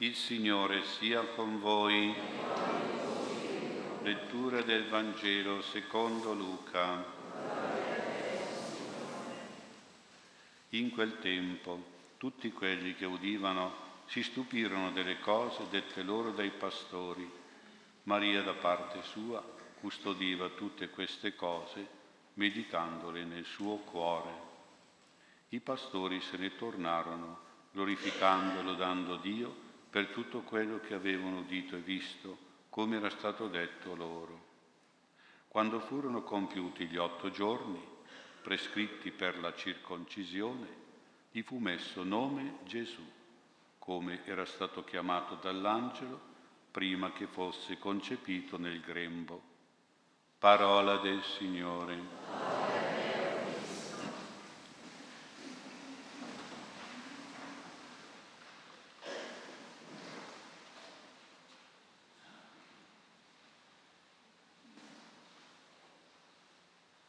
Il Signore sia con voi. Lettura del Vangelo secondo Luca. In quel tempo tutti quelli che udivano si stupirono delle cose dette loro dai pastori. Maria da parte sua custodiva tutte queste cose, meditandole nel suo cuore. I pastori se ne tornarono, glorificando e lodando Dio per tutto quello che avevano udito e visto, come era stato detto loro. Quando furono compiuti gli otto giorni, prescritti per la circoncisione, gli fu messo nome Gesù come era stato chiamato dall'angelo prima che fosse concepito nel grembo. Parola del Signore.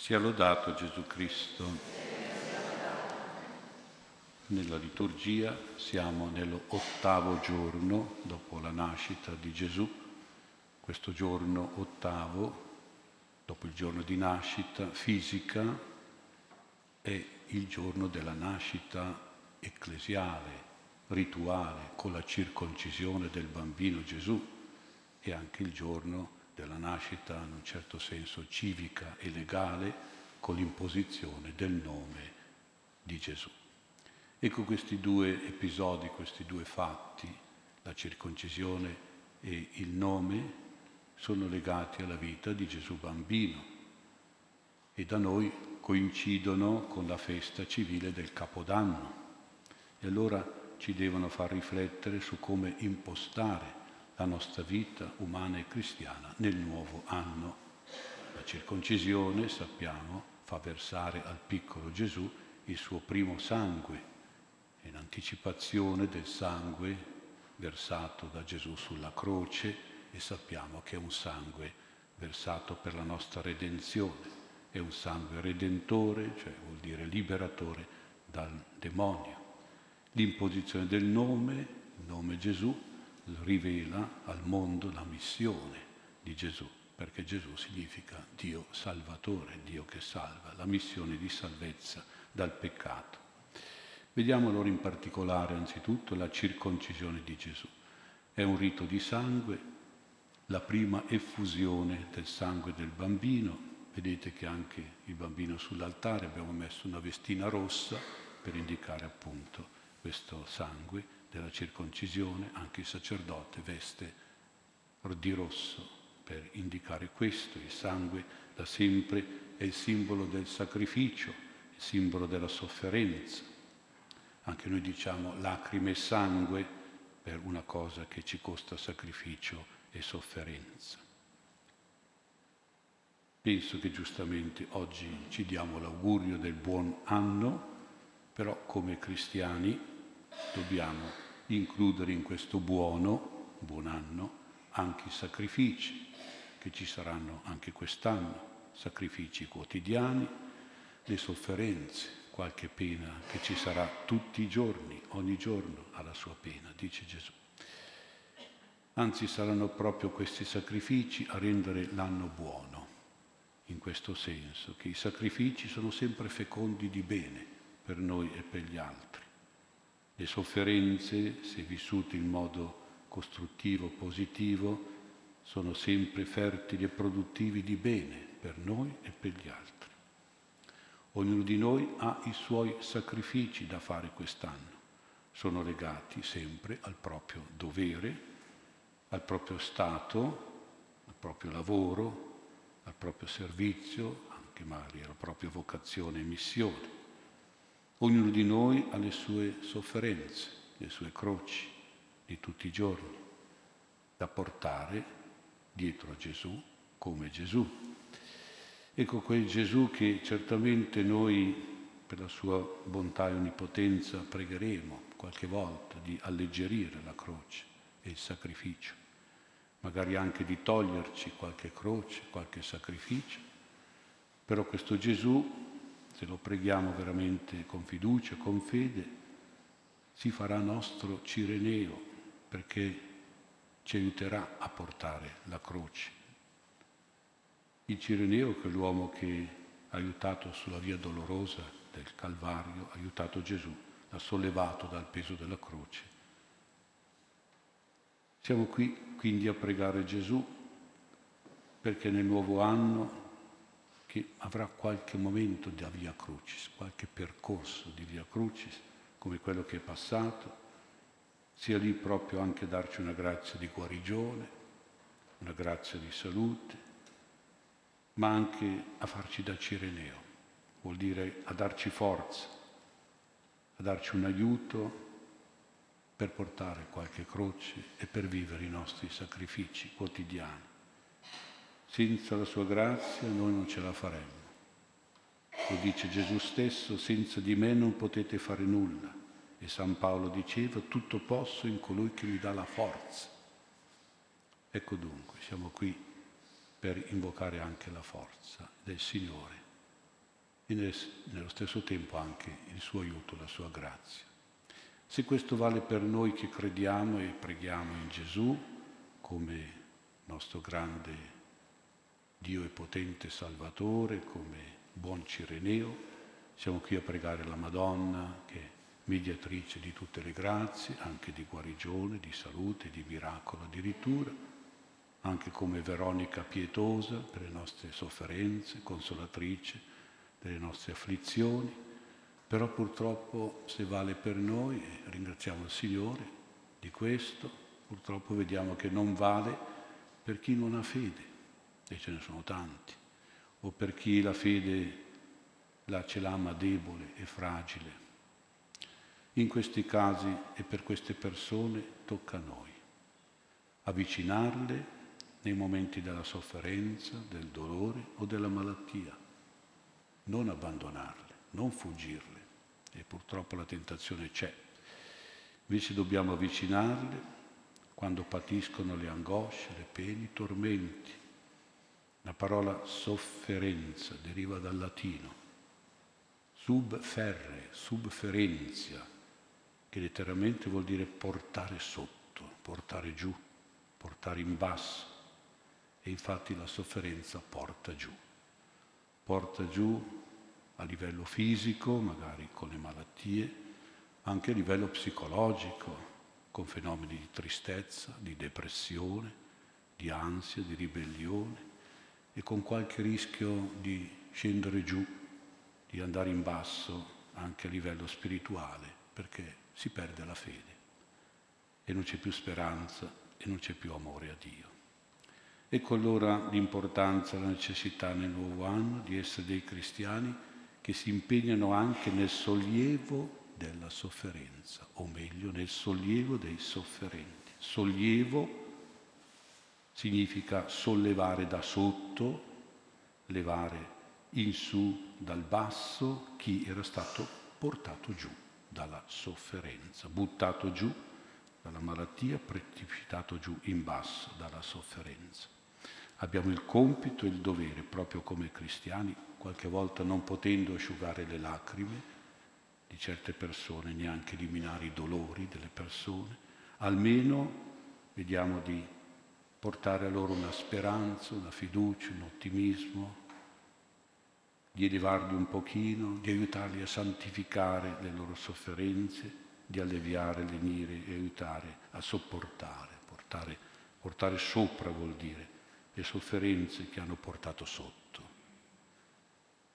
Sia lodato Gesù Cristo. Nella liturgia siamo nell'ottavo giorno dopo la nascita di Gesù, questo giorno ottavo, dopo il giorno di nascita fisica, è il giorno della nascita ecclesiale, rituale, con la circoncisione del bambino Gesù e anche il giorno della nascita in un certo senso civica e legale con l'imposizione del nome di Gesù. Ecco questi due episodi, questi due fatti, la circoncisione e il nome, sono legati alla vita di Gesù bambino e da noi coincidono con la festa civile del Capodanno. E allora ci devono far riflettere su come impostare la nostra vita umana e cristiana nel nuovo anno. La circoncisione, sappiamo, fa versare al piccolo Gesù il suo primo sangue in anticipazione del sangue versato da Gesù sulla croce e sappiamo che è un sangue versato per la nostra redenzione, è un sangue redentore, cioè vuol dire liberatore dal demonio. L'imposizione del nome, nome Gesù, rivela al mondo la missione di Gesù, perché Gesù significa Dio salvatore, Dio che salva, la missione di salvezza dal peccato. Vediamo allora in particolare anzitutto la circoncisione di Gesù. È un rito di sangue, la prima effusione del sangue del bambino. Vedete che anche il bambino sull'altare abbiamo messo una vestina rossa per indicare appunto questo sangue della circoncisione. Anche il sacerdote veste di rosso per indicare questo. Il sangue da sempre è il simbolo del sacrificio, il simbolo della sofferenza anche noi diciamo lacrime e sangue per una cosa che ci costa sacrificio e sofferenza. Penso che giustamente oggi ci diamo l'augurio del buon anno, però come cristiani dobbiamo includere in questo buono, buon anno, anche i sacrifici, che ci saranno anche quest'anno, sacrifici quotidiani, le sofferenze, qualche pena che ci sarà tutti i giorni, ogni giorno ha la sua pena, dice Gesù. Anzi saranno proprio questi sacrifici a rendere l'anno buono, in questo senso, che i sacrifici sono sempre fecondi di bene per noi e per gli altri. Le sofferenze, se vissute in modo costruttivo, positivo, sono sempre fertili e produttivi di bene per noi e per gli altri. Ognuno di noi ha i suoi sacrifici da fare quest'anno. Sono legati sempre al proprio dovere, al proprio stato, al proprio lavoro, al proprio servizio, anche magari alla propria vocazione e missione. Ognuno di noi ha le sue sofferenze, le sue croci di tutti i giorni da portare dietro a Gesù come Gesù. Ecco quel Gesù che certamente noi, per la sua bontà e onnipotenza, pregheremo qualche volta di alleggerire la croce e il sacrificio, magari anche di toglierci qualche croce, qualche sacrificio, però questo Gesù, se lo preghiamo veramente con fiducia, con fede, si farà nostro Cireneo, perché ci aiuterà a portare la croce. Il Cireneo, che è l'uomo che ha aiutato sulla via dolorosa del Calvario, ha aiutato Gesù, l'ha sollevato dal peso della croce. Siamo qui quindi a pregare Gesù perché nel nuovo anno che avrà qualche momento di Via Crucis, qualche percorso di Via Crucis, come quello che è passato, sia lì proprio anche darci una grazia di guarigione, una grazia di salute, ma anche a farci da Cireneo, vuol dire a darci forza, a darci un aiuto per portare qualche croce e per vivere i nostri sacrifici quotidiani. Senza la sua grazia noi non ce la faremmo. Lo dice Gesù stesso, senza di me non potete fare nulla. E San Paolo diceva, tutto posso in colui che mi dà la forza. Ecco dunque, siamo qui per invocare anche la forza del Signore e nello stesso tempo anche il suo aiuto, la sua grazia. Se questo vale per noi che crediamo e preghiamo in Gesù come nostro grande Dio è potente Salvatore, come buon Cireneo. Siamo qui a pregare la Madonna, che è mediatrice di tutte le grazie, anche di guarigione, di salute, di miracolo addirittura, anche come Veronica pietosa per le nostre sofferenze, consolatrice delle nostre afflizioni. Però purtroppo se vale per noi, ringraziamo il Signore di questo, purtroppo vediamo che non vale per chi non ha fede e ce ne sono tanti, o per chi la fede la ce l'ama debole e fragile. In questi casi e per queste persone tocca a noi avvicinarle nei momenti della sofferenza, del dolore o della malattia, non abbandonarle, non fuggirle. E purtroppo la tentazione c'è. Invece dobbiamo avvicinarle quando patiscono le angosce, le pene, i tormenti, la parola sofferenza deriva dal latino, subferre, subferenzia, che letteralmente vuol dire portare sotto, portare giù, portare in basso. E infatti la sofferenza porta giù. Porta giù a livello fisico, magari con le malattie, anche a livello psicologico, con fenomeni di tristezza, di depressione, di ansia, di ribellione e con qualche rischio di scendere giù, di andare in basso anche a livello spirituale, perché si perde la fede e non c'è più speranza e non c'è più amore a Dio. Ecco allora l'importanza, la necessità nel nuovo anno di essere dei cristiani che si impegnano anche nel sollievo della sofferenza, o meglio nel sollievo dei sofferenti. Sollievo significa sollevare da sotto, levare in su dal basso chi era stato portato giù dalla sofferenza, buttato giù dalla malattia, precipitato giù in basso dalla sofferenza. Abbiamo il compito e il dovere, proprio come cristiani, qualche volta non potendo asciugare le lacrime di certe persone, neanche eliminare i dolori delle persone, almeno vediamo di portare loro una speranza, una fiducia, un ottimismo, di elevarli un pochino, di aiutarli a santificare le loro sofferenze, di alleviare, lenire e aiutare a sopportare, portare, portare sopra vuol dire le sofferenze che hanno portato sotto.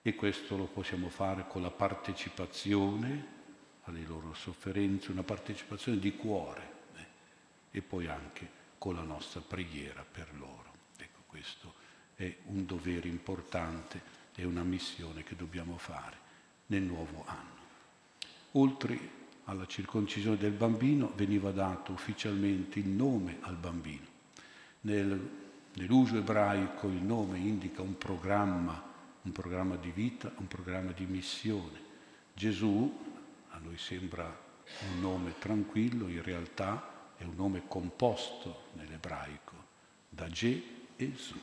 E questo lo possiamo fare con la partecipazione alle loro sofferenze, una partecipazione di cuore eh, e poi anche con la nostra preghiera per loro. Ecco, questo è un dovere importante, è una missione che dobbiamo fare nel nuovo anno. Oltre alla circoncisione del bambino veniva dato ufficialmente il nome al bambino. Nel, nell'uso ebraico il nome indica un programma, un programma di vita, un programma di missione. Gesù, a noi sembra un nome tranquillo, in realtà è un nome composto nell'ebraico da Je e Su.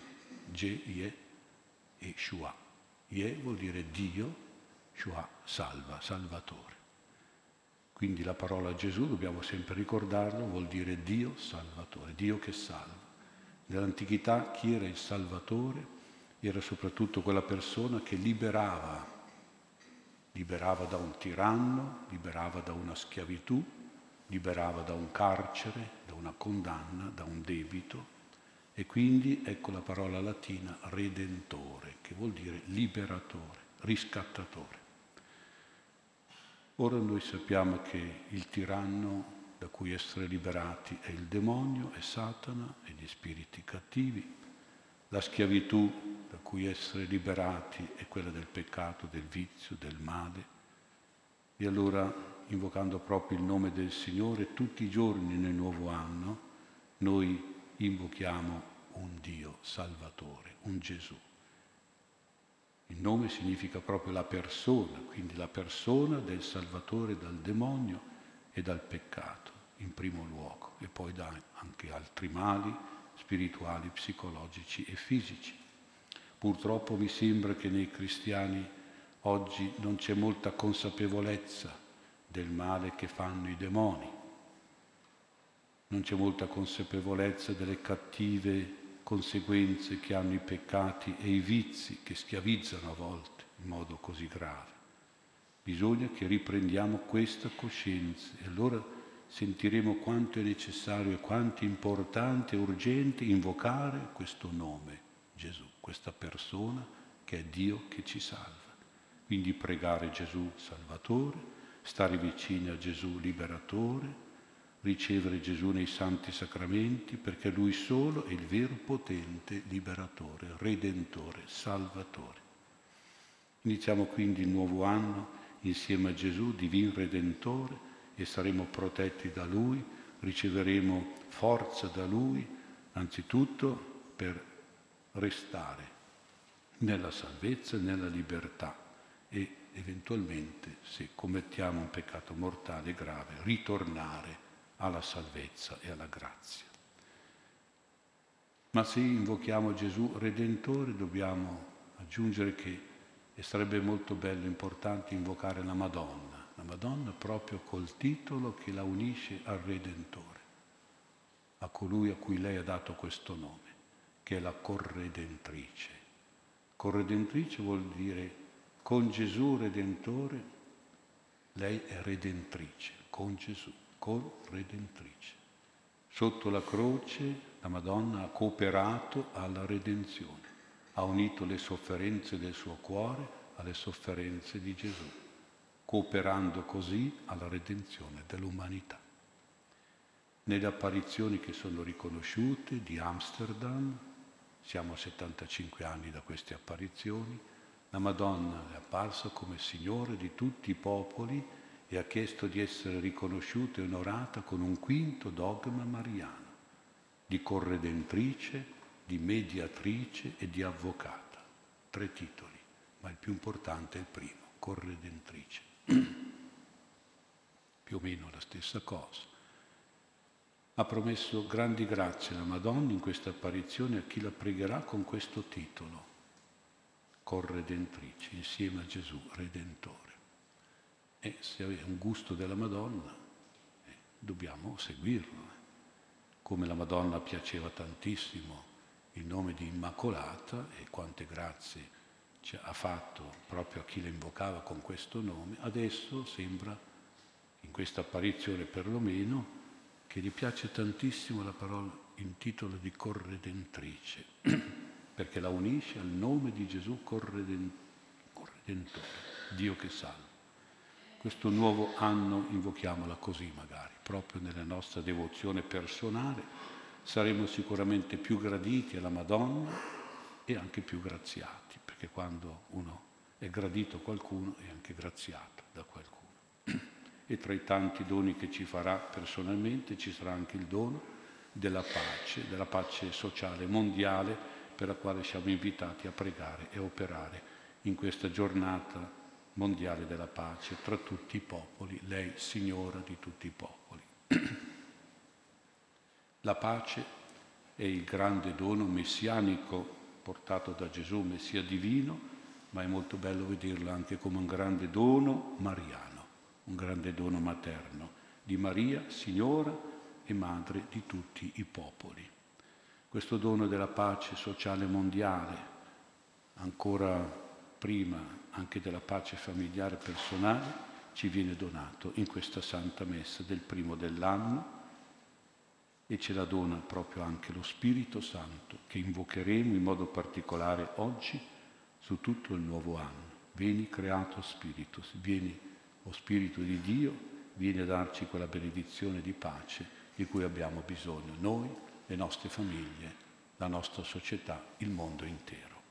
E Shua. Ye vuol dire Dio, Shua salva, salvatore. Quindi la parola Gesù, dobbiamo sempre ricordarlo, vuol dire Dio salvatore, Dio che salva. Nell'antichità chi era il salvatore? Era soprattutto quella persona che liberava, liberava da un tiranno, liberava da una schiavitù, liberava da un carcere, da una condanna, da un debito. E quindi ecco la parola latina redentore, che vuol dire liberatore, riscattatore. Ora noi sappiamo che il tiranno da cui essere liberati è il demonio, è Satana e gli spiriti cattivi. La schiavitù da cui essere liberati è quella del peccato, del vizio, del male. E allora, invocando proprio il nome del Signore, tutti i giorni nel nuovo anno, noi invochiamo un Dio salvatore, un Gesù. Il nome significa proprio la persona, quindi la persona del Salvatore dal demonio e dal peccato, in primo luogo, e poi da anche altri mali spirituali, psicologici e fisici. Purtroppo mi sembra che nei cristiani oggi non c'è molta consapevolezza del male che fanno i demoni, non c'è molta consapevolezza delle cattive conseguenze che hanno i peccati e i vizi che schiavizzano a volte in modo così grave. Bisogna che riprendiamo questa coscienza e allora sentiremo quanto è necessario e quanto è importante e urgente invocare questo nome, Gesù, questa persona che è Dio che ci salva. Quindi pregare Gesù Salvatore, stare vicini a Gesù Liberatore, ricevere Gesù nei santi sacramenti perché Lui solo è il vero potente liberatore, redentore, salvatore. Iniziamo quindi il nuovo anno insieme a Gesù, divin redentore, e saremo protetti da Lui, riceveremo forza da Lui, anzitutto per restare nella salvezza e nella libertà e eventualmente, se commettiamo un peccato mortale grave, ritornare alla salvezza e alla grazia. Ma se invochiamo Gesù Redentore dobbiamo aggiungere che e sarebbe molto bello, importante invocare la Madonna, la Madonna proprio col titolo che la unisce al Redentore, a colui a cui lei ha dato questo nome, che è la corredentrice. Corredentrice vuol dire con Gesù Redentore, lei è redentrice, con Gesù co-redentrice. Sotto la croce la Madonna ha cooperato alla redenzione, ha unito le sofferenze del suo cuore alle sofferenze di Gesù, cooperando così alla redenzione dell'umanità. Nelle apparizioni che sono riconosciute di Amsterdam, siamo a 75 anni da queste apparizioni, la Madonna è apparsa come Signore di tutti i popoli e ha chiesto di essere riconosciuta e onorata con un quinto dogma mariano, di corredentrice, di mediatrice e di avvocata. Tre titoli, ma il più importante è il primo, corredentrice. più o meno la stessa cosa. Ha promesso grandi grazie alla Madonna in questa apparizione a chi la pregherà con questo titolo, corredentrice, insieme a Gesù, Redentore. E se è un gusto della Madonna, eh, dobbiamo seguirlo. Come la Madonna piaceva tantissimo il nome di Immacolata e quante grazie ha fatto proprio a chi la invocava con questo nome, adesso sembra, in questa apparizione perlomeno, che gli piace tantissimo la parola in titolo di corredentrice, perché la unisce al nome di Gesù corredentore, Dio che salva. Questo nuovo anno invochiamola così magari, proprio nella nostra devozione personale, saremo sicuramente più graditi alla Madonna e anche più graziati, perché quando uno è gradito a qualcuno è anche graziato da qualcuno. E tra i tanti doni che ci farà personalmente ci sarà anche il dono della pace, della pace sociale mondiale per la quale siamo invitati a pregare e operare in questa giornata mondiale della pace tra tutti i popoli, lei signora di tutti i popoli. La pace è il grande dono messianico portato da Gesù, Messia divino, ma è molto bello vederlo anche come un grande dono mariano, un grande dono materno, di Maria, Signora e Madre di tutti i popoli. Questo dono della pace sociale mondiale, ancora prima anche della pace familiare personale, ci viene donato in questa Santa Messa del primo dell'anno e ce la dona proprio anche lo Spirito Santo che invocheremo in modo particolare oggi su tutto il nuovo anno. Vieni creato Spiritus, vieni, o Spirito di Dio, vieni a darci quella benedizione di pace di cui abbiamo bisogno noi, le nostre famiglie, la nostra società, il mondo intero.